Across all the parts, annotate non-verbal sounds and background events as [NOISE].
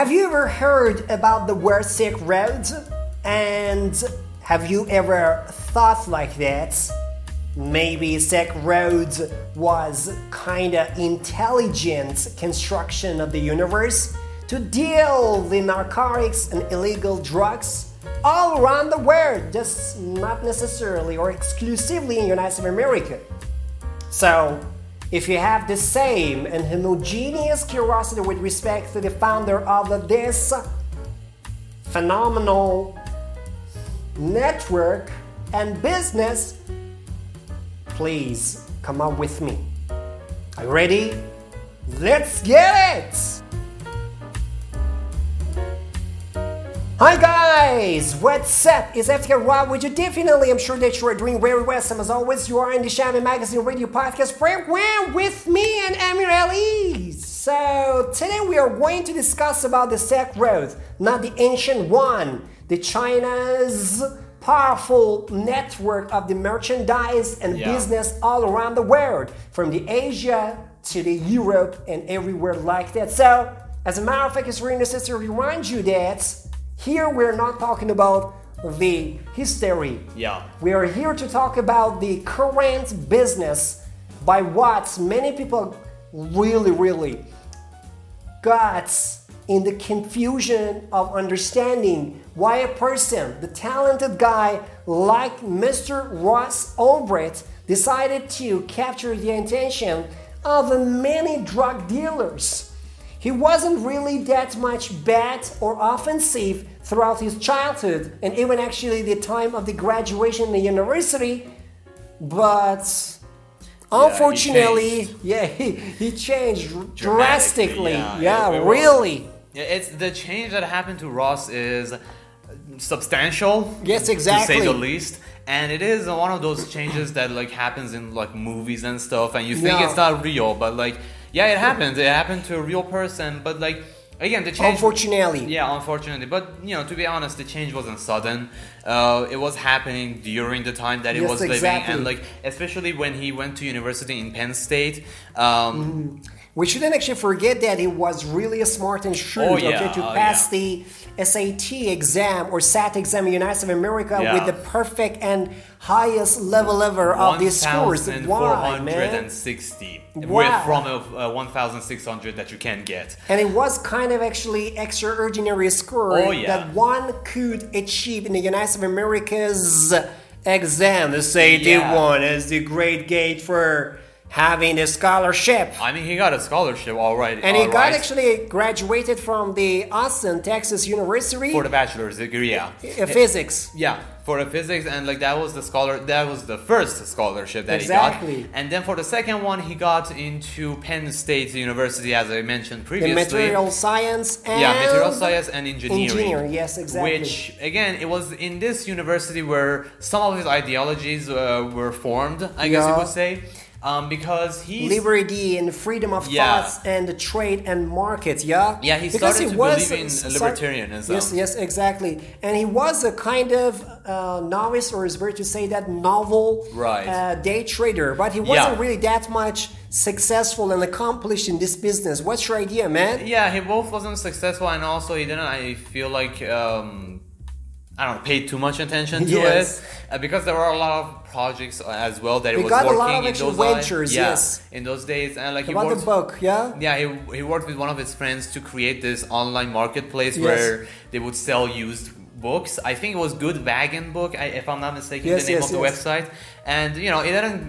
Have you ever heard about the word Silk Road? And have you ever thought like that? Maybe Silk Road was kinda intelligent construction of the universe to deal with narcotics and illegal drugs all around the world, just not necessarily or exclusively in United States of America. So, if you have the same and homogeneous curiosity with respect to the founder of this phenomenal network and business, please come up with me. Are you ready? Let's get it! Hi guys, what's up? It's FTK Rob with you. Definitely, I'm sure that you are doing very well. And as always, you are in the Shaman Magazine Radio Podcast program with me and Amir Ali. So today we are going to discuss about the Silk Road, not the ancient one, the China's powerful network of the merchandise and Yeah. business all around the world, from the Asia to the Europe and everywhere like that. So, as a matter of fact, it's really necessary to remind you that here we're not talking about the history. Yeah. We are here to talk about the current business by what many people really, really got in the confusion of understanding why a person, the talented guy like Mr. Ross Ulbricht, decided to capture the attention of many drug dealers. He wasn't really that much bad or offensive throughout his childhood and even actually the time of the graduation in the university, but unfortunately, [LAUGHS] yeah, he, he changed drastically. yeah. Yeah, It- it was- really. Yeah, it's the change that happened to Ross is substantial. Yes, exactly. To say the least. And it is one of those changes that like happens in like movies and stuff, and you think Yeah. it's not real, but like yeah, it happened. It happened to a real person, but like again, the change. Unfortunately. Yeah, unfortunately, but you know, to be honest, the change wasn't sudden. Uh, it was happening during the time that he Yes, was living, exactly. and like especially when he went to university in Penn State. Um, We shouldn't actually forget that he was really smart and shrewd Oh, okay, yeah, to oh, pass yeah. the SAT exam or SAT exam in the United States of America Yeah. with the perfect and highest level ever of these scores. Why, man? 1,460 Wow. from a, uh, 1,600 that you can get. And it was kind of actually extraordinary score Oh, yeah. that one could achieve in the United States of America's exam. The SAT Yeah. one is the great gate for having a scholarship. I mean, he got a scholarship, all right. And he got right, actually graduated from the Austin, Texas University for the bachelor's degree. Yeah, in physics. yeah, for the physics, and like that was the scholar. That was the first scholarship that Exactly. he got. Exactly. And then for the second one, he got into Penn State University, as I mentioned The previously. material science and yeah, material science and engineering. engineering, yes, exactly. Which again, it was in this university where some of his ideologies uh, were formed. I guess you Yeah. could say, um, because he liberty and freedom of Yeah. thoughts and the trade and market, yeah? Yeah, he Because started to believe in libertarianism. Yes, yes, exactly. And he was a kind of uh, novice, or is better to say that novel Right. uh, day trader, but he wasn't Yeah. really that much successful and accomplished in this business. What's your idea, man? Yeah, he both wasn't successful, and also he didn't. I feel like um, I don't know, paid too much attention to Yes. it uh, because there were a lot of projects as well that he He was working in those days. ventures, yeah, yes. in those days, and like he worked. the book, yeah? Yeah, he, he worked with one of his friends to create this online marketplace Yes. where they would sell used books. I think it was Good Wagon Book, I, if I'm not mistaken, Yes, the name of the website. And you know, it didn't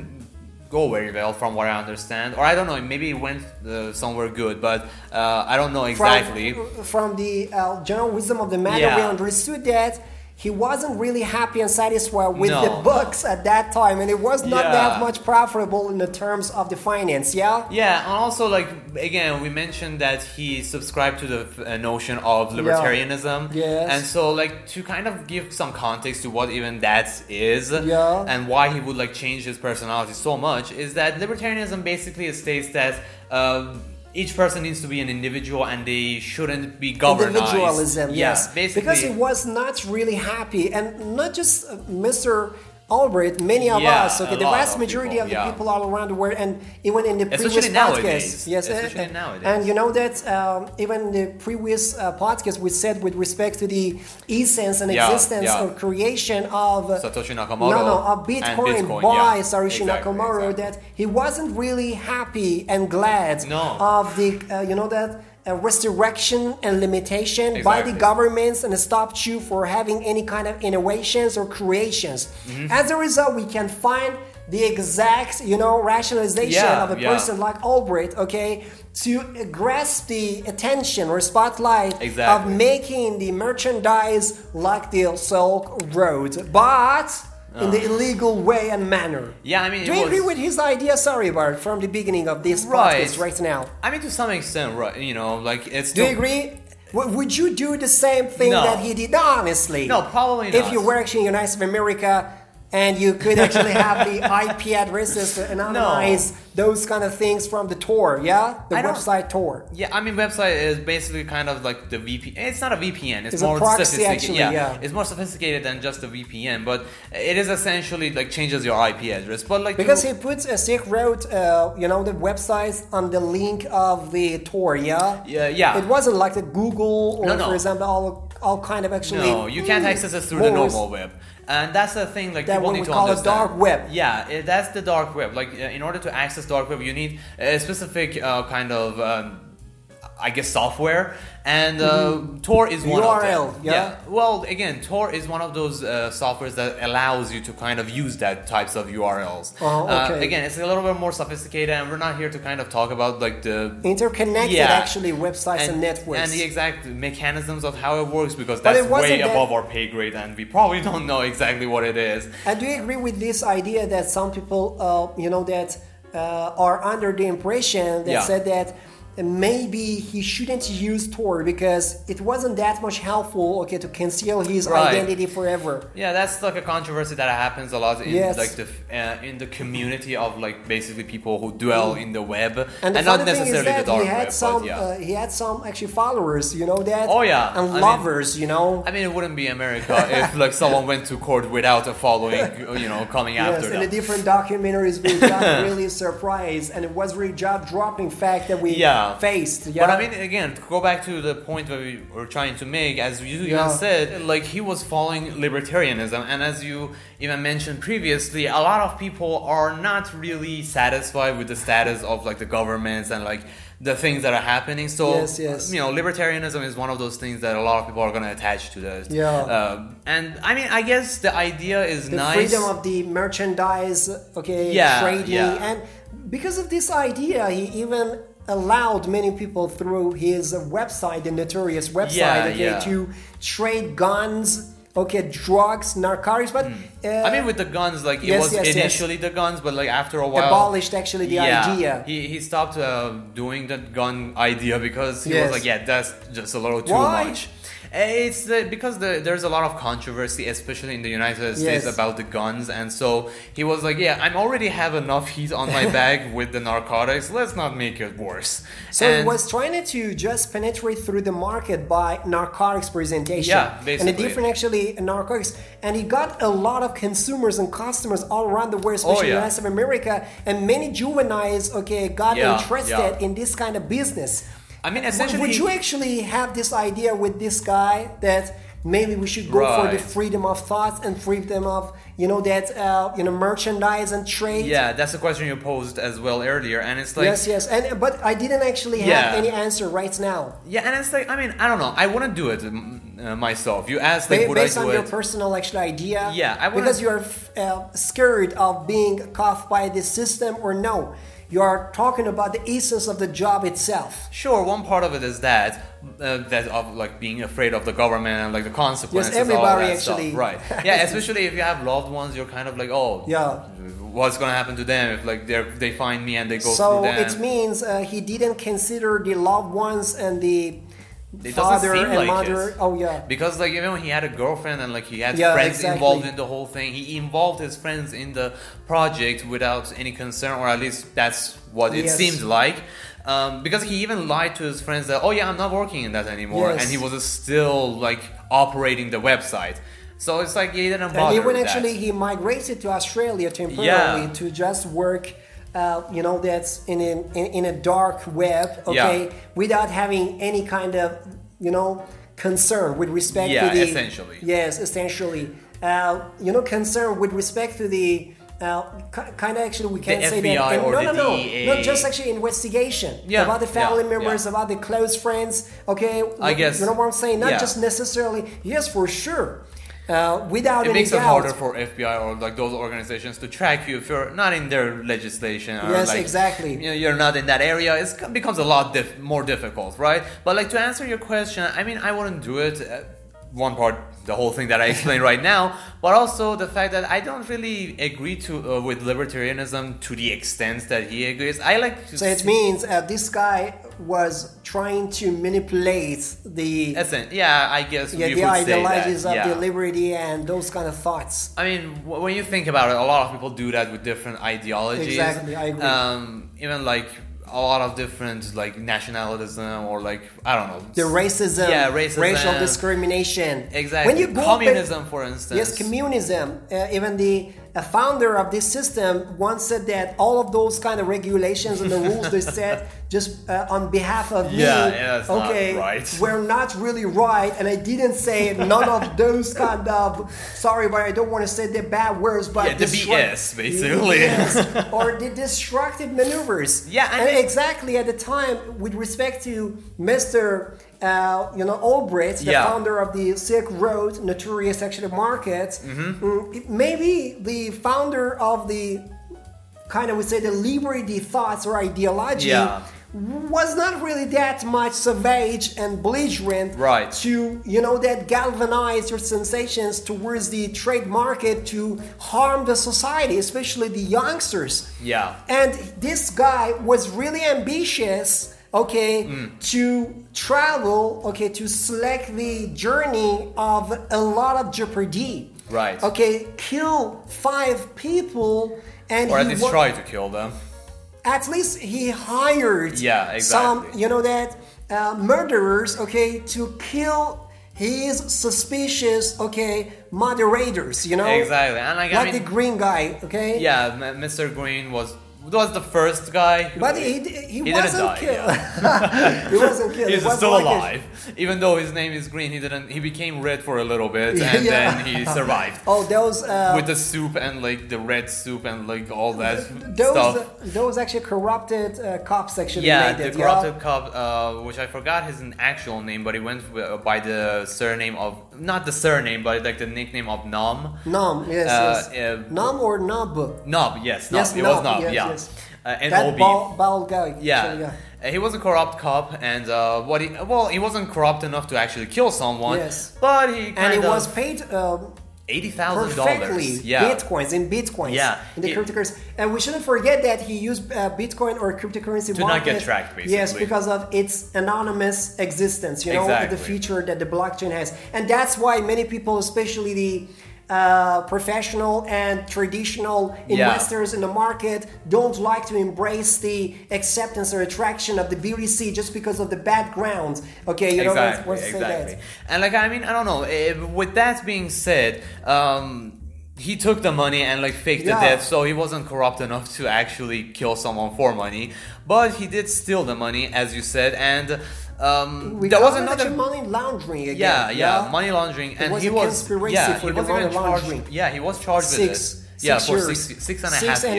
go very well from what I understand, or I don't know, maybe it went uh, somewhere good, but uh, I don't know exactly. From, from the uh, general wisdom of the matter, Yeah. we understood that he wasn't really happy and satisfied with No. the books at that time, and it was not Yeah. that much profitable in the terms of the finance. Yeah. Yeah, and also like again, we mentioned that he subscribed to the uh, notion of libertarianism. Yes. And so like to kind of give some context to what even that is Yeah. and why he would like change his personality so much is that libertarianism basically states that um, each person needs to be an individual and they shouldn't be governed. Individualism, Yeah, yes. basically. Because he was not really happy, and not just uh, Mr. Albert, many of Yeah, us, okay, the vast majority people, of the yeah. people all around the world, and even in the previous Especially podcast, yes, Especially uh, nowadays. and you know that um, even the previous uh, podcast we said with respect to the essence and Yeah, existence or creation of Satoshi Nakamoto no, no, of Bitcoin, Bitcoin, by. Satoshi Exactly, Nakamoto, exactly. that he wasn't really happy and glad No. of the, uh, you know that. Uh, resurrection and limitation by the governments and stopped you for having any kind of innovations or creations. Mm-hmm. As a result, we can find the exact, you know, rationalization Yeah, of a yeah. person like Ulbricht, okay, to grasp the attention or spotlight exactly. of making the merchandise like the Silk Road, but in the illegal way and manner. Yeah, I mean, Do you agree with his idea? Sorry, Bart, from the beginning of this Right. podcast right now. I mean, to some extent, right? You know, like it's. Do you agree? W- Would you do the same thing No. that he did? Honestly. No, probably If you were actually in the United States of America and you could actually have the [LAUGHS] IP addresses to anonymize those kind of things from the Tor, yeah? The I website Tor. Yeah, I mean, website is basically kind of like the VPN. It's not a VPN. It's, It's more sophisticated. actually, yeah, yeah. it's more sophisticated than just a VPN, but it is essentially like changes your IP address. But like Because to- he puts a Silk Road, uh, you know, the websites on the link of the Tor, yeah? Yeah, yeah. It wasn't like the Google or, No, no. for example, all, all kind of actually. No, you can't access it through the normal web. And that's the thing, like That people what need we to call a understand. dark web. Yeah, it, that's the dark web. Like uh, in order to access dark web, you need a specific uh, kind of, um, I guess, software. And uh, Tor is one URL, of them. yeah? Well, again, Tor is one of those uh, softwares that allows you to kind of use that types of URLs. Oh, Uh, okay. again, it's a little bit more sophisticated, and we're not here to kind of talk about like the Interconnected, Yeah. actually, websites and, networks. and the exact mechanisms of how it works because that's way that- above our pay grade and we probably [LAUGHS] don't know exactly what it is And do you agree with this idea that some people, uh, you know, that uh, are under the impression that Yeah. said that maybe he shouldn't use Tor because it wasn't that much helpful, okay, to conceal his Right. identity forever. yeah that's like a controversy that happens a lot in Yes. like the uh, in the community of like basically people who dwell in the web and, And the not funny thing is necessarily the dark he had web some, but yeah uh, he had some actually followers, you know that. Oh, yeah. and I mean- lovers, you know. I mean, it wouldn't be America if like someone went to court without a following, [LAUGHS] you know, coming Yes, after in the them. different documentaries, we got [LAUGHS] really surprised, and it was really jaw-dropping fact that we Yeah. Faced. Yeah, But I mean, again, to go back to the point that we were trying to make, as you Yeah. even said, like he was following libertarianism, and as you even mentioned previously, a lot of people are not really satisfied with the status of like the governments and like the things that are happening. So, Yes, yes. you know, libertarianism is one of those things that a lot of people are going to attach to this. Yeah. Um, and I mean, I guess the idea is the nice. freedom of the merchandise, okay, Yeah, trading, yeah. and because of this idea, he even allowed many people through his website, the notorious website, Yeah, okay, yeah. to trade guns, okay, drugs, narcotics, but uh, Hmm. I mean, with the guns, like it Yes, was yes, yes. initially the guns, but like after a while, abolished actually the idea. He, he stopped uh, doing the gun idea because he Yes. was like, yeah, that's just a little too Why? much. Eh, it's the, because the, there's a lot of controversy, especially in the United States, Yes. about the guns, and so he was like, "Yeah, I'm already have enough heat on my [LAUGHS] back with the narcotics. Let's not make it worse." So he was trying to just penetrate through the market by narcotics presentation. Yeah, And basically. the different actually narcotics. And he got a lot of consumers and customers all around the world, oh, especially Oh, in the yeah. United States of America. And many juveniles, okay, got Yeah, interested yeah. in this kind of business. I mean, essentially, would you actually have this idea with this guy that maybe we should go for the freedom of thought and freedom of you know that uh, you know merchandise and trade? yeah, that's a question you posed as well earlier, and it's like, yes, yes, and but I didn't actually have Yeah. any answer right now. yeah, and it's like, I mean, I don't know, I wouldn't do it mm, uh, myself. You asked, like, Ba- would I based do on it? your personal actual idea Yeah, I wouldn't- because you're f- uh, scared of being cuffed by the system or no you are talking about the essence of the job itself Sure, one part of it is that uh, that of like being afraid of the government and like the consequences. all everybody that stuff. actually- right? [LAUGHS] Yeah, especially if you have loved ones, you're kind of like, oh, Yeah. what's gonna happen to them if like they they find me and they go so through them? So it means uh, he didn't consider the loved ones and the It doesn't father seem and like mother it. oh yeah Because like even when he had a girlfriend and like he had Yeah, friends exactly. involved in the whole thing, he involved his friends in the project without any concern, or at least that's what it Yes. seemed like. Um, because he even lied to his friends that, oh yeah, I'm not working in that anymore, Yes. and he was still like operating the website. So it's like he didn't bother. And even actually, he migrated to Australia temporarily Yeah. to just work. Uh, you know, that's in a, in, in a dark web, okay, Yeah. without having any kind of, you know, concern with respect Yeah, to the. essentially. Yes, essentially. Uh, you know, concern with respect to the. Uh, kind of actually, we can't say FBI that. and no, no, no, not just actually investigation Yeah, about the family yeah, members, yeah. about the close friends. Okay, I guess- you know what I'm saying. Not just necessarily. Yes, for sure. Uh, without it makes it harder for FBI or like those organizations to track you if you're not in their legislation. Or Yes, like, exactly. You know, you're not in that area. It's, it becomes a lot diff- more difficult, right? But like to answer your question, I mean, I wouldn't do it. One part, the whole thing that I explained right now, but also the fact that I don't really agree to uh, with libertarianism to the extent that he agrees. I like to So it means uh, this guy was trying to manipulate the Essen- yeah, I guess yeah, the that. ideologies of yeah. the liberty and those kind of thoughts. I mean, wh- when you think about it, a lot of people do that with different ideologies. Exactly, I agree. Um, even like a lot of different like nationalism or like I don't know. The racism, Yeah, racism. racial discrimination. Exactly. When you go communism, back- for instance. Yes, communism. Uh, even the uh, founder of this system once said that all of those kind of regulations and the [LAUGHS] rules they set just uh, on behalf of me, Yeah, yeah, that's not okay, right. [LAUGHS] were not really right. And I didn't say none of [LAUGHS] those kind of. Sorry, but I don't want to say the bad words, but Yeah, the BS, basically. Or the destructive maneuvers. Yeah, I and exactly at the time, with respect to Mr. Uh, you know, Ulbricht, the Yeah. founder of the Silk Road, notorious actually market, Mm-hmm. mm, maybe the founder of the kind of we say the liberty thoughts or ideology Yeah. was not really that much savage and belligerent Right. to you know that galvanize your sensations towards the trade market to harm the society especially the youngsters Yeah. and this guy was really ambitious okay Mm. to travel okay to select the journey of a lot of jeopardy Right. okay kill five people and or at he least try to kill them. at least he hired Yeah, exactly. some you know that uh, murderers okay to kill his suspicious okay moderators you know Exactly. And like, I mean, the green guy okay yeah, Mr. Green was was the first guy. who- but he, he, He wasn't die, killed [LAUGHS] he wasn't killed He's still like a- alive, even though his name is Green. He didn't. He became red for a little bit, [LAUGHS] and Yeah. then he survived oh those uh, with the soup and like the red soup and like all that those stuff. those actually corrupted uh, cops actually Yeah, the it corrupted cop, uh, which I forgot his actual name, but he went uh, by the surname of not the surname, but like the nickname of Nom. yeah nom yes Uh, yes uh, nom or nub Nob, yes, Nob. Yes, it was Nob, Nob, yes, yeah. yes. Uh, and that bald, bald guy Yeah. actually, Uh, he was a corrupt cop, and uh, what he well, he wasn't corrupt enough to actually kill someone. Yes. but he and he of was paid um, eighty thousand dollars. Yeah, bitcoins in bitcoins. Yeah. in the It- cryptocurrency. And we shouldn't forget that he used uh, bitcoin or cryptocurrency To not get tracked, yes because of its anonymous existence you know Exactly. the feature that the blockchain has. And that's why many people especially the uh, professional and traditional investors in the market don't like to embrace the acceptance or attraction of the BTC just because of the background. Okay, you know, exactly, let's say exactly. that. And like I mean, I don't know. eh, with that being said, um, he took the money and like faked the death, so he wasn't corrupt enough to actually kill someone for money. But he did steal the money, as you said, and um, We there was another. money laundering again. Yeah, yeah, money laundering, and was he was yeah, he was even charged. Yeah, he was charged six, with it. Yeah, six for years. six, six and a Six half and a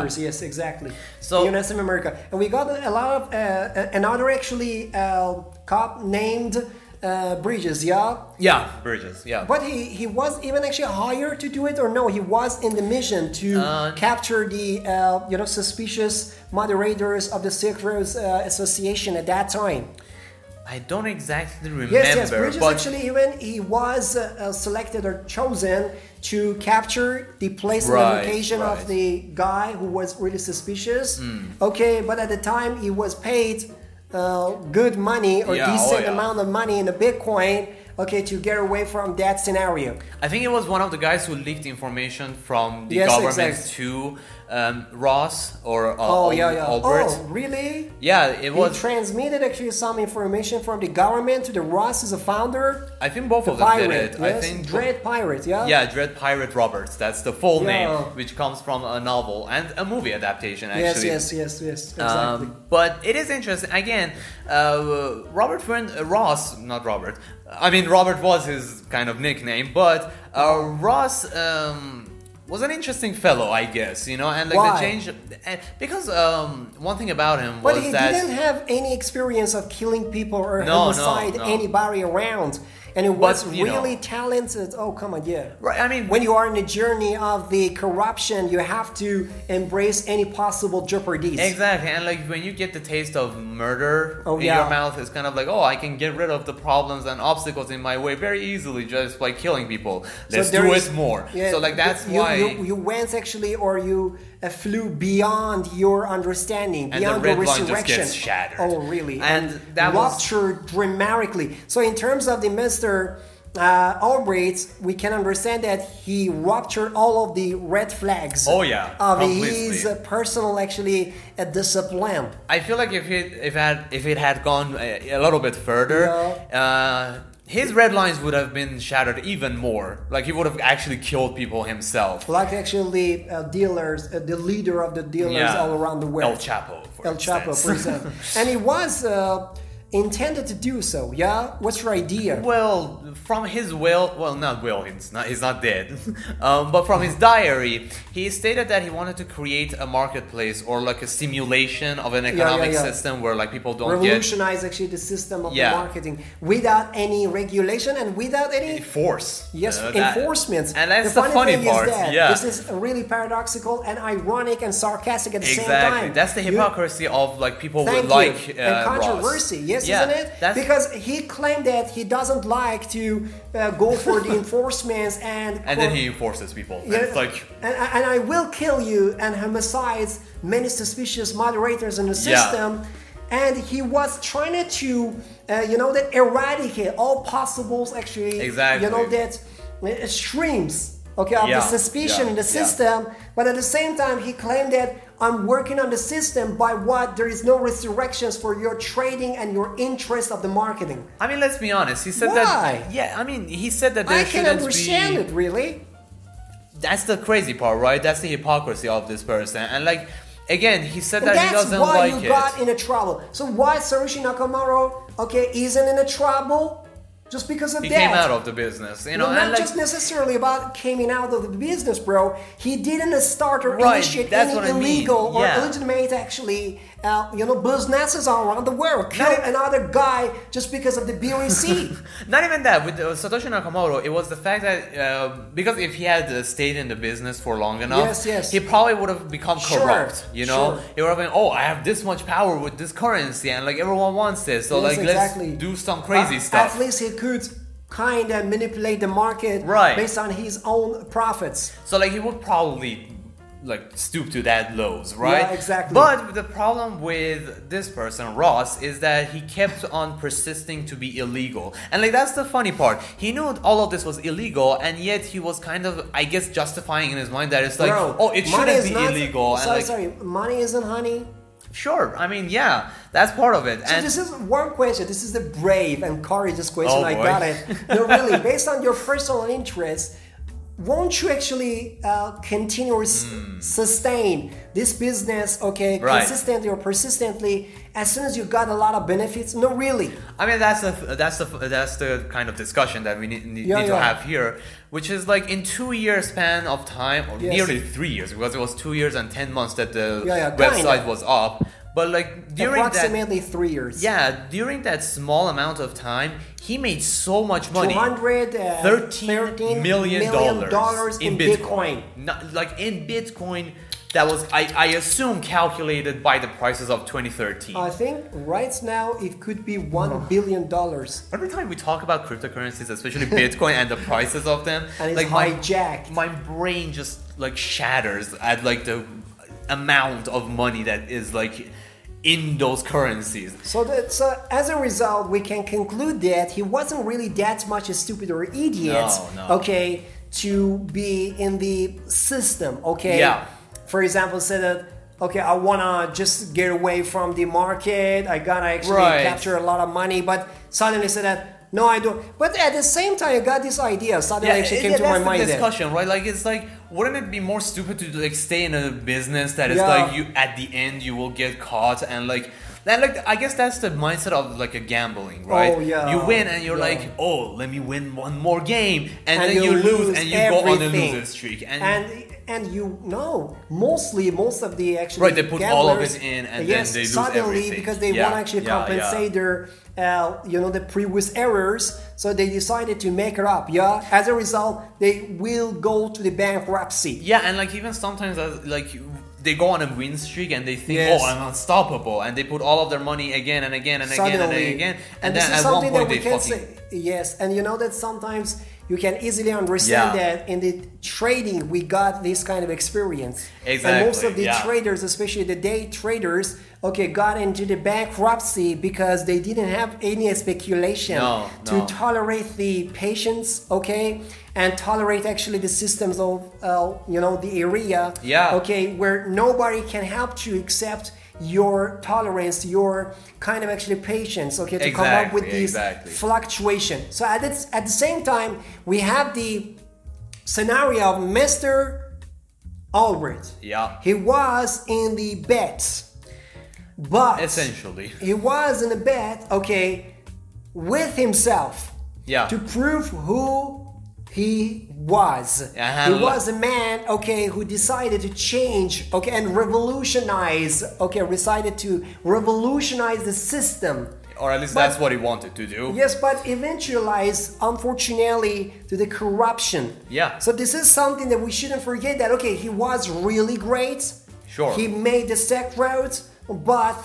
years. yeah. yes, exactly. So- in United America, and we got a lot of uh, another actually uh, cop named uh, Bridges, yeah. Yeah, Burgess. Yeah. But he, he was even actually hired to do it, or no? He was in the mission to Uh, capture the uh, you know suspicious moderators of the Silk Road uh, Association at that time. I don't exactly remember, Yes, yes. Bridges but actually even he was uh, uh, selected or chosen to capture the place and Right, the location right. Of the guy who was really suspicious. Okay, but at the time he was paid uh, good money or Yeah, oh decent yeah. amount of money in a Bitcoin. Okay, to get away from that scenario. I think it was one of the guys who leaked information from the Yes, government exact. to um, Ross or uh, Oh, Al- yeah, yeah. Albert. Oh, really? Yeah, it was He transmitted actually some information from the government to the Ross as a founder. I think both The of them pirate, did it. yes, I think Dread Pirate, yeah. Yeah, Dread Pirate Roberts. That's the full Yeah. name, which comes from a novel and a movie adaptation. Actually yes, yes, yes, yes, exactly. Um, but it is interesting. Again, uh, Robert Friend, uh, Ross, not Robert. I mean, Robert was his kind of nickname, but uh, Ross um, was an interesting fellow, I guess. You know, and like Why? the change uh, because um, one thing about him But he that didn't have any experience of killing people or No, no, homicide no. anybody around. And it was But, you know- really talented. Oh, come on, yeah. right. I mean, When you are in the journey of the corruption, you have to embrace any possible jeopardies. Exactly, and like when you get the taste of murder Oh, in yeah. your mouth, it's kind of like, oh, I can get rid of the problems and obstacles in my way very easily just by killing people. Let's there do is- it more. yeah, so like that's you, why. you, you went actually, or you flew beyond your understanding, And the beyond red your resurrection. gets shattered. Oh, really? And that was- ruptured dramatically. So in terms of the Mister. Uh, Albright, we can understand that he ruptured all of the red flags Oh, yeah, of completely. his uh, personal actually uh, discipline. I feel like if it if had if it had gone a, a little bit further, uh, his red lines would have been shattered even more. Like he would have actually killed people himself. like actually uh, dealers, uh, the leader of the dealers all around the world. El Chapo. For El Chapo, for [LAUGHS] example. and he was uh, intended to do so, yeah? What's your idea? Well, from his will, well, not will, he's not, he's not dead. [LAUGHS] um, but from his diary, he stated that he wanted to create a marketplace or like a simulation of an yeah, economic yeah. system where like people don't get Revolutionize actually the system of Yeah. the marketing without any regulation and without any force. Yes, Uh, that- enforcement. And that's the, funny thing part. Is that yeah. This is really paradoxical and ironic and sarcastic at the same Exactly. time. That's the You- hypocrisy of like people Thank would you. like uh, and Ross. controversy, yes, Yeah, isn't it? That's, because he claimed that he doesn't like to uh, go for the [LAUGHS] enforcements and and then he forces people. Yeah, it's like and, and I will kill you and homicides many suspicious moderators in the Yeah. system. And he was trying to, uh, you know, that eradicate all possibles actually, Exactly. you know, that uh, streams, okay, of Yeah, the suspicion yeah, in the yeah. system. But at the same time, he claimed that I'm working on the system by what there is no resurrections for your trading and your interest of the marketing. I mean, let's be honest. He said Why? that. Yeah, I mean, he said that there I can shouldn't understand be. it, really. That's the crazy part, right? That's the hypocrisy of this person. And like, again, he said And that he that's doesn't like it. That's why you got in a trouble. So why Satoshi Nakamoto, okay, isn't in a trouble just because of he that? He came out of the business, you know, no, and not like, just necessarily about coming out of the business, bro. He didn't start or Right, initiate any what I mean, illegal or yeah. illegitimate, actually, uh, you know, businesses all around the world. Kill even- another guy just because of the BOEC. [LAUGHS] Not even that. With uh, Satoshi Nakamoto, it was the fact that uh, because if he had uh, stayed in the business for long enough, Yes, yes. he probably would have become Sure, corrupt. You know, sure. he would have been, oh, I have this much power with this currency, and like everyone wants this, so Yes, like exactly. let's do some crazy stuff. At least he could kind of manipulate the market Right. based on his own profits. So like he would probably like stoop to that lows, right? Yeah, exactly. But the problem with this person, Ross, is that he kept on persisting to be illegal. And like that's the funny part. He knew all of this was illegal and yet he was kind of I guess justifying in his mind that it's like Bro, oh it shouldn't be not- illegal and Sorry, like sorry, money isn't honey. sure, I mean yeah, that's part of it. So and this is one question. This is the brave and courageous question. Oh, I got it. No, really, [LAUGHS] based on your personal interest, won't you actually uh, continue or s- sustain this business, okay. Right. consistently or persistently as soon as you got a lot of benefits? No, really. I mean that's the that's the that's the kind of discussion that we need, need, Yeah, need to yeah. have here, which is like in two year span of time, or Yes. nearly three years, because it was two years and ten months that the Yeah, yeah, kinda. website was up. But like during that, Approximately three years. yeah, during that small amount of time, he made so much money. 200, uh, 13 million dollars dollars in Bitcoin. Not, like in Bitcoin, that was I, I assume calculated by the prices of 2013. I think right now it could be one billion dollars. Every time we talk about cryptocurrencies, especially Bitcoin and the prices of them, And it's like my, hijacked. my brain just like shatters at like the amount of money that is like in those currencies. So that so as a result, we can conclude that he wasn't really that much a stupid or idiot. No, no. Okay, to be in the system. Okay. Yeah. For example, say that. Okay, I wanna just get away from the market. I gotta actually Right. capture a lot of money, but suddenly say that no, I don't. But at the same time, I got this idea. Suddenly, actually it- came yeah, to my that's the mind. then. discussion, right? Like it's like, wouldn't it be more stupid to like stay in a business that is Yeah. like you at the end you will get caught and like. That like I guess that's the mindset of like a gambling, right? Oh, yeah. You win and you're Yeah. like, oh, let me win one more game, and, And then you lose, lose and you go on a everything. loser streak, and, and and you know mostly most of the actually Right, they put all of it in and then they lose suddenly everything. because they Yeah, want to actually yeah, compensate their uh, you know the previous errors so they decided to make it up yeah as a result they will go to the bankruptcy Yeah, and like even sometimes as like they go on a win streak and they think, oh, Yes. oh, I'm unstoppable, and they put all of their money again and again and again and again, and, and, this then is at one something that point we they can fucking say. Yes. And you know that sometimes you can easily understand Yeah. that in the trading we got this kind of experience exactly. and most of the yeah. traders especially the day traders okay got into the bankruptcy because they didn't have any speculation No, to no. tolerate the patience okay and tolerate actually the systems of uh, you know the area Yeah. okay where nobody can help you accept your tolerance your kind of actually patience okay to come up with Exactly, this exactly. fluctuation. So at, this, at the same time we have the scenario of mr albert yeah, he was in the bet but essentially, he was in a bet okay with himself yeah, to prove who he was. Yeah, he was a man, okay, who decided to change, okay, and revolutionize, okay, decided to revolutionize the system. or at least But- that's what he wanted to do. Yes, but eventualized, unfortunately, to the corruption. Yeah. So this is something that we shouldn't forget that, okay, he was really great. Sure. He made the stack roads, but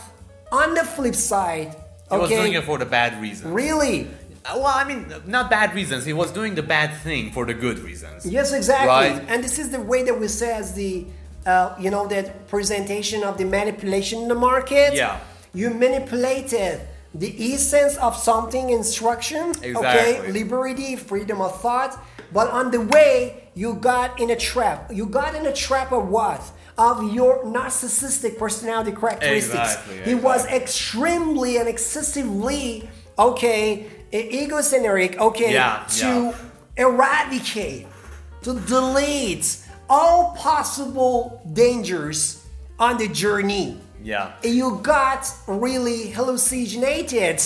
on the flip side, He was okay, doing it for the bad reason. really, Well, I mean, not bad reasons. He was doing the bad thing for the good reasons. Yes, exactly. Right. And this is the way that we say as the, uh, you know, that presentation of the manipulation in the market. Yeah. You manipulated the essence of something, instruction, exactly. okay, liberty, freedom of thought. But on the way, you got in a trap. You got in a trap of what? Of your narcissistic personality characteristics. Exactly, He was extremely and excessively, okay, egocentric, okay, Yeah, to yeah. eradicate, to delete all possible dangers on the journey. Yeah. You got really hallucinated.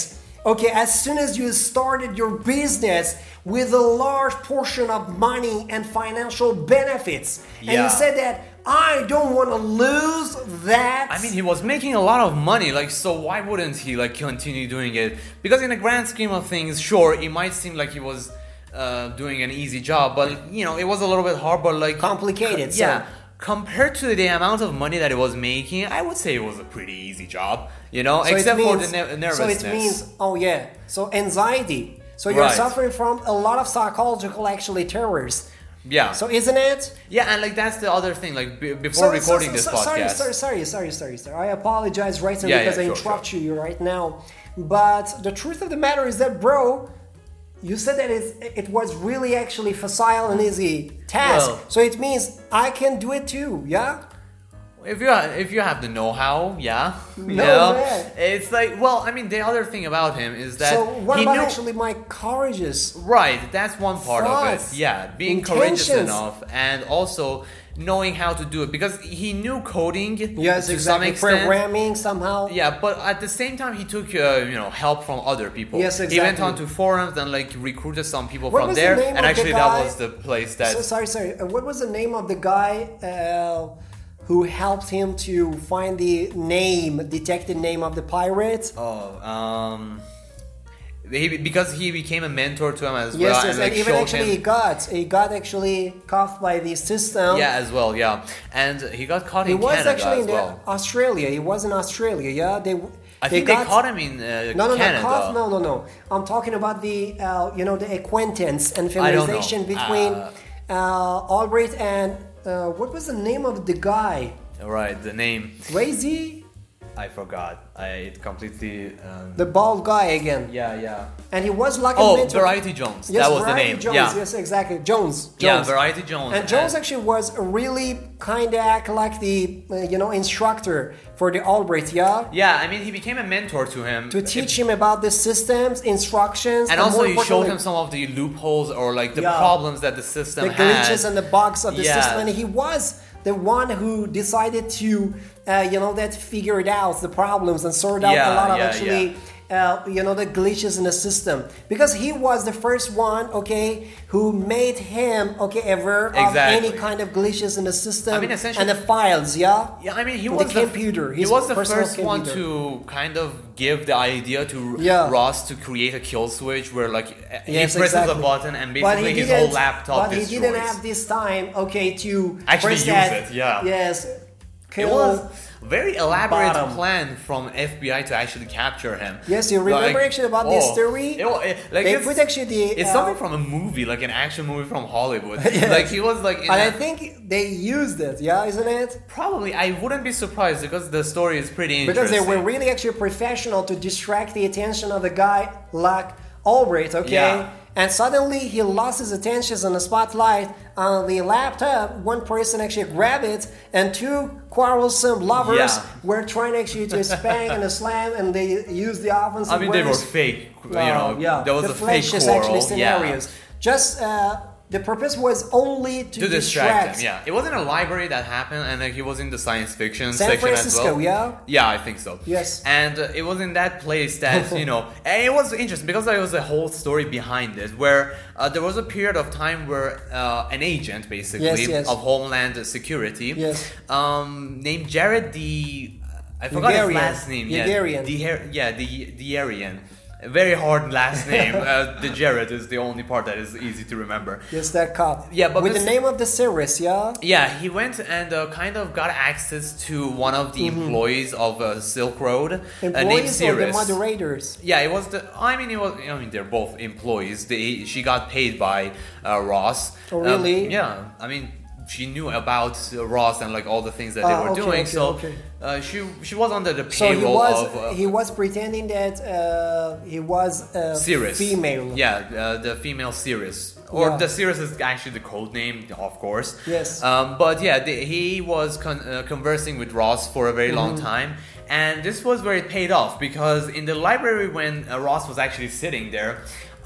Okay, as soon as you started your business with a large portion of money and financial benefits, and Yeah. you said that I don't want to lose that. I mean, he was making a lot of money, like, so why wouldn't he, like, continue doing it? Because in the grand scheme of things, sure, it might seem like he was uh, doing an easy job, but, you know, it was a little bit hard, but, like... Complicated, so- Yeah. Compared to the amount of money that he was making, I would say it was a pretty easy job, you know, So except for the means- ne- nervousness. So it means, oh yeah, so anxiety. So you're Right. suffering from a lot of psychological actually terrors. Yeah. So isn't it? yeah, and, like, that's the other thing, like, b- before recording this so- podcast... Sorry, sorry, sorry, sorry, sorry, sorry. I apologize right now Yeah, because yeah, I sure, interrupt you right now. But the truth of the matter is that, bro, you said that it was really actually facile and easy task. Well- so it means I can do it too, yeah? If you ha- if you have the know-how, yeah, you know, man. it's like well, I mean, the other thing about him is that so what he about knew actually my courageous? right. That's one part Thoughts, of it. Yeah, being courageous enough and also knowing how to do it because he knew coding Yes, to exactly. some extent. Programming somehow. Yeah, but at the same time, he took uh, you know help from other people. Yes, exactly He went on to forums and like recruited some people What from the there, name and the actually guy? that was the place that So, sorry, sorry. Uh, what was the name of the guy uh, who helped him to find the name, detected name of the pirate? Oh, um, he, because he became a mentor to him as yes, well, yes, and like and even actually he got he got actually caught by the system. Yeah, as well, yeah, and he got caught he in was Canada actually in well. Australia. He was in Australia. Yeah, they. I they think got, they caught him in uh, No, no, Canada. no, caught, no, no, no. I'm talking about the, uh, you know, the acquaintance and I don't know. familiarization between Uh, uh, Albright and uh, what was the name of the guy? Right, the name. Razy? I forgot. I it completely. Um, The bald guy again. yeah, yeah. And he was like a Oh, mentor. Variety Jones. Yes, that was Variety the name. Jones. yeah. Yes, exactly. Jones. Jones. Yeah, Variety Jones. And Jones actually was really kind of act like the uh, you know instructor for the Albright, yeah, Yeah, I mean, he became a mentor to him. to teach him about the systems, instructions, and also more you showed him some of the loopholes or like the Yeah. problems that the system the had. and the bugs of the Yeah. system. And he was the one who decided to, uh, you know, that figured out the problems and sorted out Yeah, a lot of yeah, actually. Uh, you know the glitches in the system because he was the first one okay who made him okay ever of any kind of glitches in the system I mean, essentially- and the files yeah Yeah, I mean, he was the computer, He was the first one to kind of give the idea to Yeah. Ross to create a kill switch where like he Yes, presses exactly. a button and basically his whole laptop But he didn't have this time, okay, to Actually use that, it, yeah. Yes. It Kill. was a very elaborate bottom. plan from FBI to actually capture him. Yes, you remember Like, actually about this oh, story? it it- like They it's, put actually the, it's uh, something from a movie, like an action movie from Hollywood. [LAUGHS] Yes. Like he was like, And I a- think they used it, yeah, isn't it? probably I wouldn't be surprised because the story is pretty Because they were really actually professional to distract the attention of the guy like Albright, okay? Yeah. And suddenly he lost his attention on the spotlight on the laptop. One person actually grabbed it, and two quarrelsome lovers Yeah. were trying actually to spank and [LAUGHS] slam, and they used the offensive I mean, they were fake. You Uh, know, yeah, there was the a fake quarrel. actually yeah. Just uh, the purpose was only to, to distract him. Yeah, it wasn't a library that happened, and like he was in the science fiction San section Francisco, as well. yeah? yeah, I think so. Yes. and uh, it was in that place that you know, [LAUGHS] and it was interesting because there was a whole story behind it, where uh, there was a period of time where uh, an agent, basically, Yes, yes. of Homeland Security, Yes. um, named Jared the I forgot his last name. Yeah, the yeah, the the Aryan. Very hard last name. uh, the Jared is the only part that is easy to remember. Yes, that cop. Yeah, but with the name of the series, yeah. Yeah, he went and uh, kind of got access to one of the employees of uh, Silk Road, uh, Mm-hmm. Employees or the moderators. Yeah, it was the. I mean, it was. I mean, they're both employees. They, she got paid by uh, Ross. Oh, Um, really? yeah. I mean, she knew about uh, Ross and like all the things that they Ah, were okay, doing. okay, so okay. Uh, she she was under the So he was of uh, he was pretending that uh, he was uh, Cirrus. female. Yeah, uh, the female Cirrus. Or Yeah. the Cirrus is actually the code name, of course. Yes. Um, but yeah, the, he was con- uh, conversing with Ross for a very long Mm-hmm. time. And this was where it paid off because in the library, when uh, Ross was actually sitting there,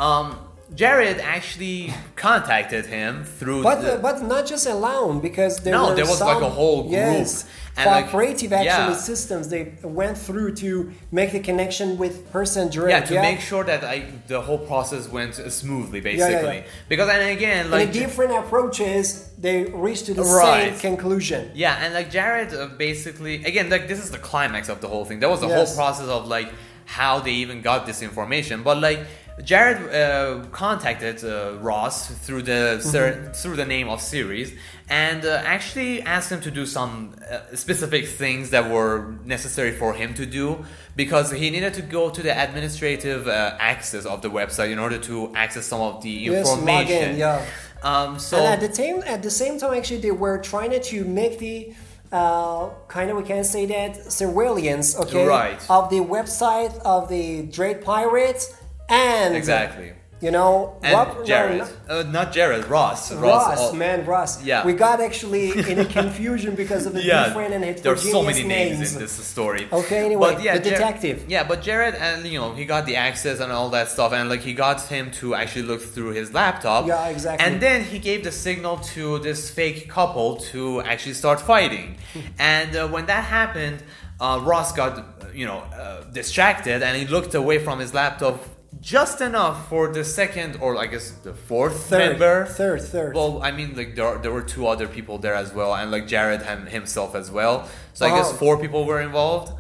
um, Jared actually contacted him through. But the, but not just alone because there No, there was like a whole group. Yes, And like- cooperative actually yeah. systems they went through to make the connection with person Jared. yeah, to make sure that I, the whole process went smoothly, yeah, basically. yeah. Because and again, like the different approaches, they reached to the Right. same conclusion. Yeah, and like Jared uh, basically again like this is the climax of the whole thing. That was a Yes. whole process of like how they even got this information, but like Jared uh, contacted uh, Ross through the cer- through the name of Cirrus and uh, actually asked him to do some uh, specific things that were necessary for him to do because he needed to go to the administrative uh, access of the website in order to access some of the information. Yes, log information. in, yeah. Um, so and at the same at the same time, actually, they were trying to make the uh, kind of we can say that surveillance, okay, Right. of the website of the Dread Pirates and exactly. You know, And what- Jared, not- uh, not Jared, Ross. Ross, all- man, Ross. Yeah. we got actually in a [LAUGHS] confusion because of the yeah, different and there's so many names, in this story. Okay, anyway, yeah the detective. yeah, but Jared and you know he got the access and all that stuff, and like he got him to actually look through his laptop. Yeah, exactly. And then he gave the signal to this fake couple to actually start fighting, [LAUGHS] and uh, when that happened, uh, Ross got you know uh, distracted and he looked away from his laptop. Just enough for the second, or I guess the fourth Third, member. third, third. Well, I mean, like there, there were two other people there as well, and like Jared him, himself as well. So I guess Oh. four people were involved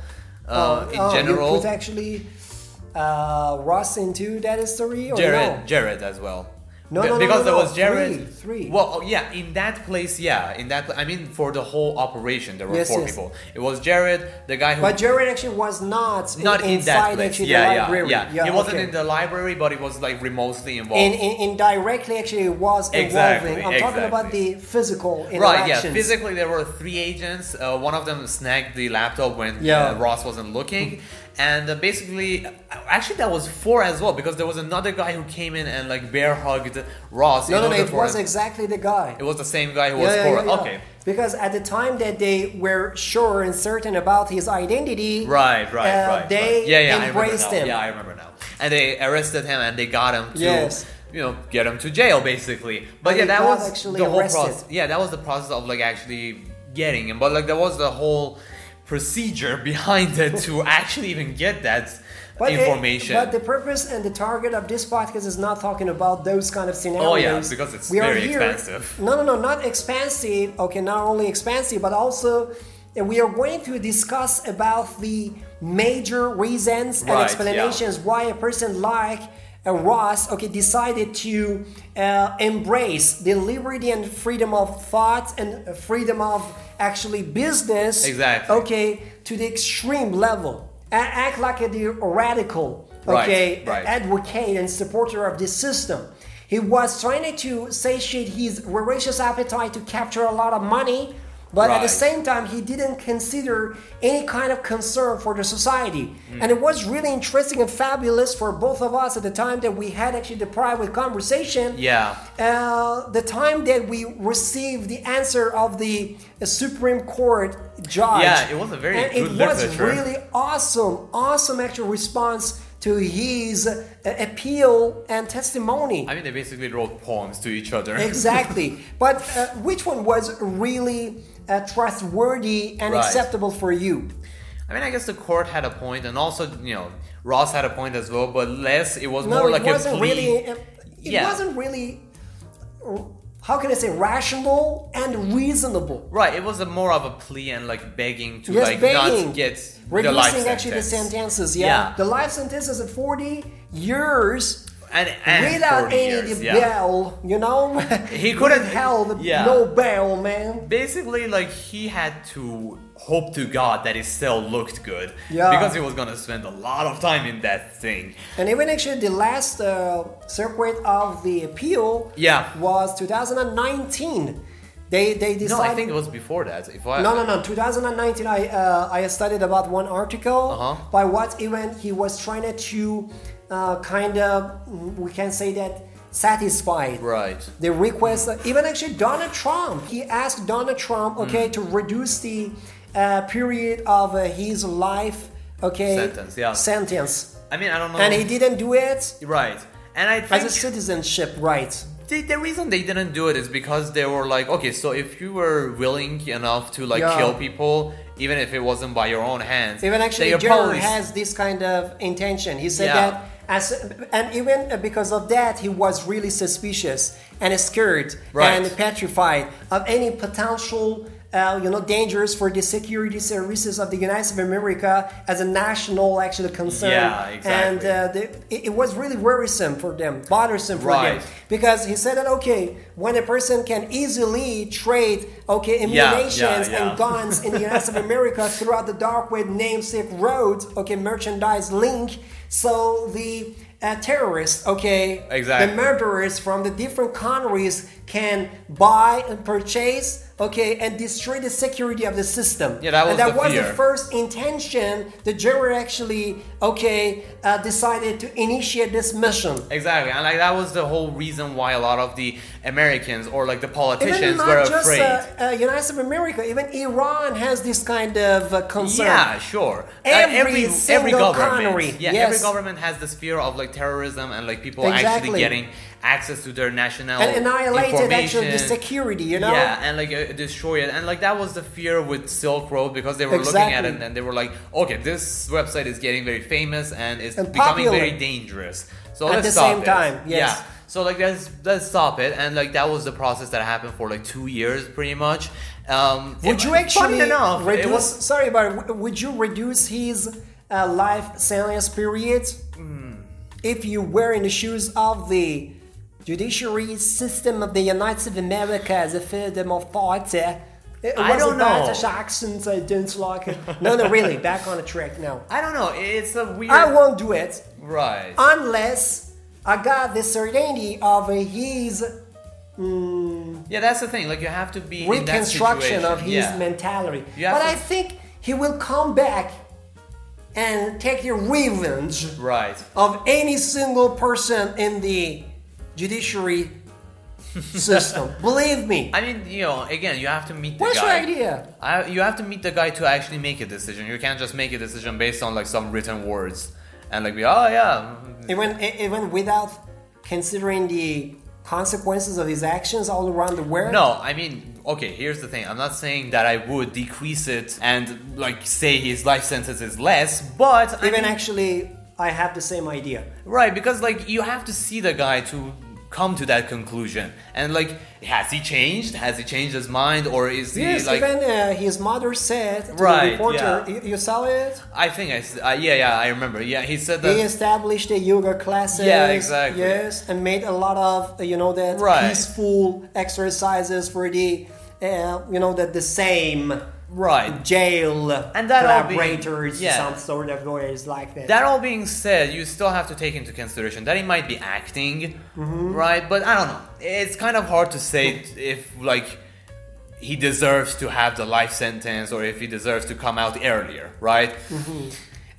uh, in oh, general. you put actually uh, Ross into that story or Jared, no? Jared as well. No, Be- no, no, because no, there no, was Jared. three, three. Well, oh, yeah, in that place, yeah, in that. I mean, for the whole operation, there were Yes, four yes. people. It was Jared, the guy who But Jared actually was not, not in inside that place. actually yeah, the yeah, library. yeah, He wasn't in the library, but he was like remotely involved. in, in, indirectly actually it was Exactly, involving. I'm talking about the physical Right, yeah. Physically, there were three agents. Uh, one of them snagged the laptop when Yeah. uh, Ross wasn't looking. And uh, basically, actually, that was four as well because there was another guy who came in and like bear hugged Ross. No, no, no, it was him- exactly the guy. It was the same guy who Yeah, was yeah, four. yeah. Okay. Because at the time that they were sure and certain about his identity, Right, right, uh, right. they right. Yeah, yeah, embraced I remember now. him. Yeah, I remember now. And they arrested him and they got him to, Yes. you know, get him to jail basically. But And yeah, that was actually the whole arrested. process. Yeah, that was the process of like actually getting him. But like there was the whole procedure behind it to actually even get that But it- information. but the purpose and the target of this podcast is not talking about those kind of scenarios. Oh, yeah, because it's we are very here, expensive. No, no, no, not expensive. Okay, not only expensive, but also uh, we are going to discuss about the major reasons and Right, explanations why a person like uh, Ross, okay, decided to uh, embrace the liberty and freedom of thought and uh, freedom of actually business. Exactly. Okay, to the extreme level. A- act like a the radical, Right, okay, right. advocate and supporter of this system. He was trying to satiate his voracious appetite to capture a lot of money, but at the same time, he didn't consider any kind of concern for the society. Mm. And it was really interesting and fabulous for both of us at the time that we had actually the private conversation. yeah. Uh, the time that we received the answer of the Supreme Court judge. Yeah, it was a very and it was literature. really awesome, awesome actual response to his uh, appeal and testimony. I mean, they basically wrote poems to each other. exactly. [LAUGHS] But uh, which one was really uh, trustworthy and Right. acceptable for you? I mean, I guess the court had a point, and also, you know, Ross had a point as well, but less. It was No, more it like wasn't a plea. really. It Yeah. wasn't really. How can I say rational and reasonable? Right, it was a more of a plea and like begging to Yes, like begging. not get the Reducing life actually the sentence. sentences, yeah. Yeah. The life sentences at 40 years and, and without 40 any years, yeah. bail, you know? [LAUGHS] He couldn't- help. yeah. no bail, man. Basically, like he had to hope to God that it still looked good, Yeah. because he was gonna spend a lot of time in that thing. And even actually the last uh, circuit of the appeal Yeah. was 2019. They they decided No, I think it was before that. If I No, no, no. 2019, I uh, I studied about one article Uh-huh. by what event he was trying to uh, kind of we can say that satisfied Right. the request. Even actually Donald Trump, he asked Donald Trump, okay, to reduce the uh, period of uh, his life, okay, Sentence, yeah. sentence, I mean, I don't know. and he didn't do it right. And I as think a citizenship right. the, the reason they didn't do it is because they were like, okay, so if you were willing enough to like Yeah. kill people, even if it wasn't by your own hands, Even actually, Jared opposed- has this kind of intention. He said Yeah. that, as and even because of that, he was really suspicious and scared Right. and petrified of any potential. Uh, you know, dangers for the security services of the United States of America as a national actually concern. Yeah, exactly. And uh, the, it, it was really worrisome for them, bothersome for them, because he said that okay, when a person can easily trade okay Yeah, ammunitions yeah, yeah. and guns in the United States of [LAUGHS] America throughout the dark web namesake roads, okay, merchandise link. So the uh, terrorists, okay, Exactly. the murderers from the different countries can buy and purchase, okay, and destroy the security of the system. Yeah, that was and that the was fear. the first intention. The jury actually, okay, uh, decided to initiate this mission. Exactly, and like that was the whole reason why a lot of the Americans or like the Even politicians not were just afraid. uh, uh, United States of America, even Iran has this kind of uh, concern. Yeah, sure. Every Uh, single government, country, yeah, yes. every government has this fear of like terrorism and like people Exactly. actually getting access to their national and annihilated actually the information. security, you know? Yeah, and like destroy it, and like that was the fear with Silk Road because they were looking at it and they were like, okay, this website is getting very famous and it's And becoming popular. very dangerous. So At the same it. time, yes. Yeah. So like let's let's stop it, and like that was the process that happened for like two years, pretty much. Um, Would it- you actually enough, reduce? was- sorry, but would you reduce his uh, life sentence period Hmm. if you were in the shoes of the judiciary system of the United States of America as a freedom of thought. Uh, it I don't a British know. accent. I don't like it. No, no, really. Back on the track now. I don't know. It's a weird. I won't do it Right. unless I got the certainty of his yeah, that's the thing. Like you have to be in that reconstruction of his yeah. mentality. But to- I think he will come back and take the revenge Right. of any single person in the judiciary system. [LAUGHS] Believe me. I mean, you know, again, you have to meet the What's your guy. idea? I, you have to meet the guy to actually make a decision. You can't just make a decision based on like some written words and like be, oh yeah, Even even without considering the consequences of his actions all around the world. No, I mean, okay, here's the thing. I'm not saying that I would decrease it and like say his life sentence is less, but I Even mean- actually, I have the same idea. right because like you have to see the guy to come to that conclusion. And like, has he changed? Has he changed his mind, or is he Yes, like? even uh, his mother said to Right, the reporter, yeah. you, you saw it? I think I, uh, yeah yeah I remember. Yeah, he said that He established the yoga classes. Yeah, exactly. Yes, and made a lot of uh, you know that Right. peaceful exercises for the uh, you know that the same Right. jail And that all being- collaborators, yeah. some sort of ways like that. That all being said, you still have to take into consideration that he might be acting, Mm-hmm. right? But I don't know. It's kind of hard to say if like he deserves to have the life sentence or if he deserves to come out earlier, right?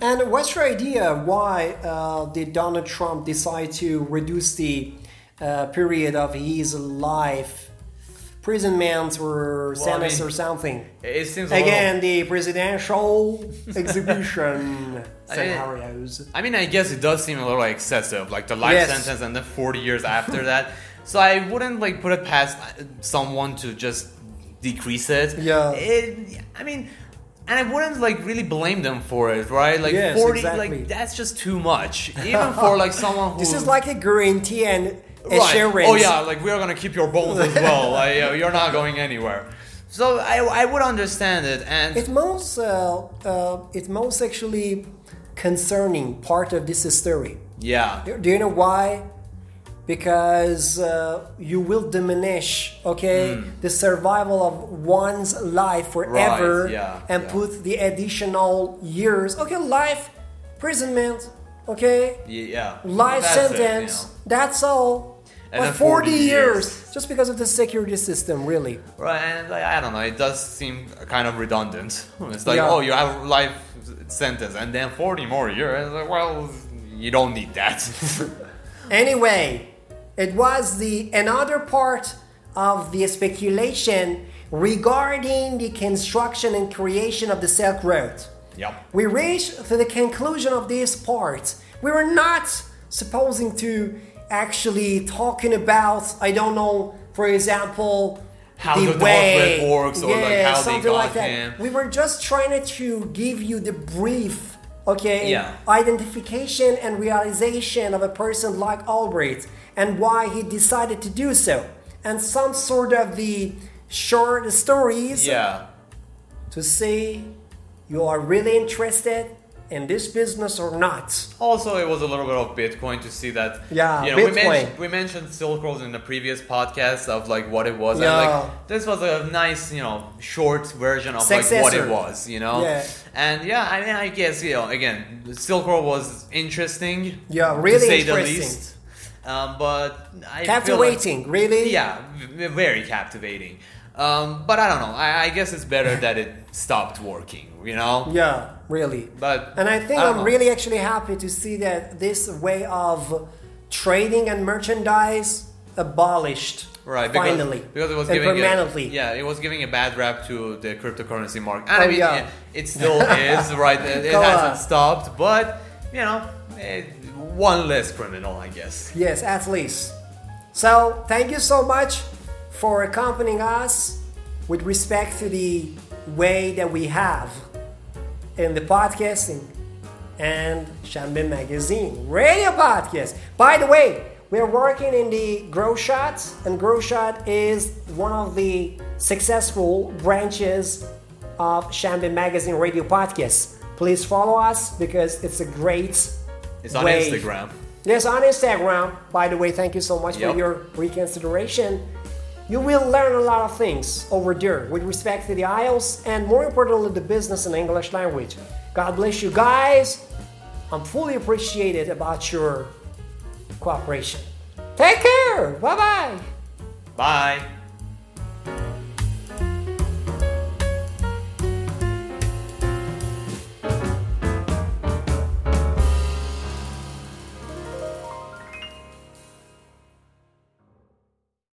And what's your idea? Why uh, did Donald Trump decide to reduce the uh, period of his life imprisonment or sentence mean, or something? It seems Again, little- the presidential exhibition [LAUGHS] I- scenarios. I mean, I guess it does seem a little excessive, like the life Yes. sentence and then 40 years after that. [LAUGHS] So I wouldn't like put it past uh, someone to just decrease it. Yeah. It, I mean, and I wouldn't like really blame them for it, right? Like Yes, 40, exactly. like that's just too much, even [LAUGHS] for like someone who. This is like a guarantee and Right. assurance. Oh yeah, like we're gonna keep your bones as well. [LAUGHS] like, uh, you're not going anywhere. So I, I would understand it, and It most, uh, uh, it most actually concerning part of this story. yeah, Do you know why? Because uh, you will diminish, okay, the survival of one's life forever. Right, yeah, and yeah. put the additional years. Okay, life, imprisonment, okay, y- yeah, life That's it, you sentence. That's all. And but 40, 40 years, years. just because of the security system, really. Right, and like, I don't know, it does seem kind of redundant. [LAUGHS] It's like, Yeah. oh, you have life sentence and then 40 more years. Like, well, you don't need that. [LAUGHS] Anyway, it was the another part of the speculation regarding the construction and creation of the Silk Road. yep. We reached to the conclusion of this part. We were not supposing to actually talking about, I don't know, for example, How the Dark works or, like, yeah, how they something like that. him. We were just trying to give you the brief, okay, Yeah. identification and realization of a person like Ulbricht and why he decided to do so, and some sort of the short stories Yeah. to see you are really interested in this business or not. Also, it was a little bit of Bitcoin to see that. Yeah, you know, we, Bitcoin. mentioned, we mentioned Silk Road in the previous podcast of like what it was. Yeah. And like this was a nice, you know, short version of like what it was, you know. Yeah. And yeah, I mean, I guess you know, again, Silk Road was interesting. Yeah, really to say interesting. the least. Um, but I feel like- Captivating, really? yeah, v- very captivating. Um, but I don't know. I, I guess it's better that it stopped working. You know. Yeah, really. But And I think I I'm know. really actually happy to see that this way of trading and merchandise abolished. Right, because, finally. because it was giving permanently. A, yeah, it was giving a bad rap to the cryptocurrency market, and I Oh, mean, yeah. yeah, it still [LAUGHS] is right. It, it hasn't on. stopped, but you know, eh, one less criminal, I guess. Yes, at least. So, thank you so much for accompanying us with respect to the way that we have in the podcasting and Shambi Magazine radio podcast. By the way, we're working in the Grow Shot, and Grow Shot is one of the successful branches of Shambi Magazine radio podcast. Please follow us because it's a great It's on way Instagram. Yes, on Instagram, by the way, thank you so much Yep. for your reconsideration. You will learn a lot of things over there with respect to the IELTS and more importantly, the business and English language. God bless you guys. I'm fully appreciated about your cooperation. Take care. Bye bye. Bye.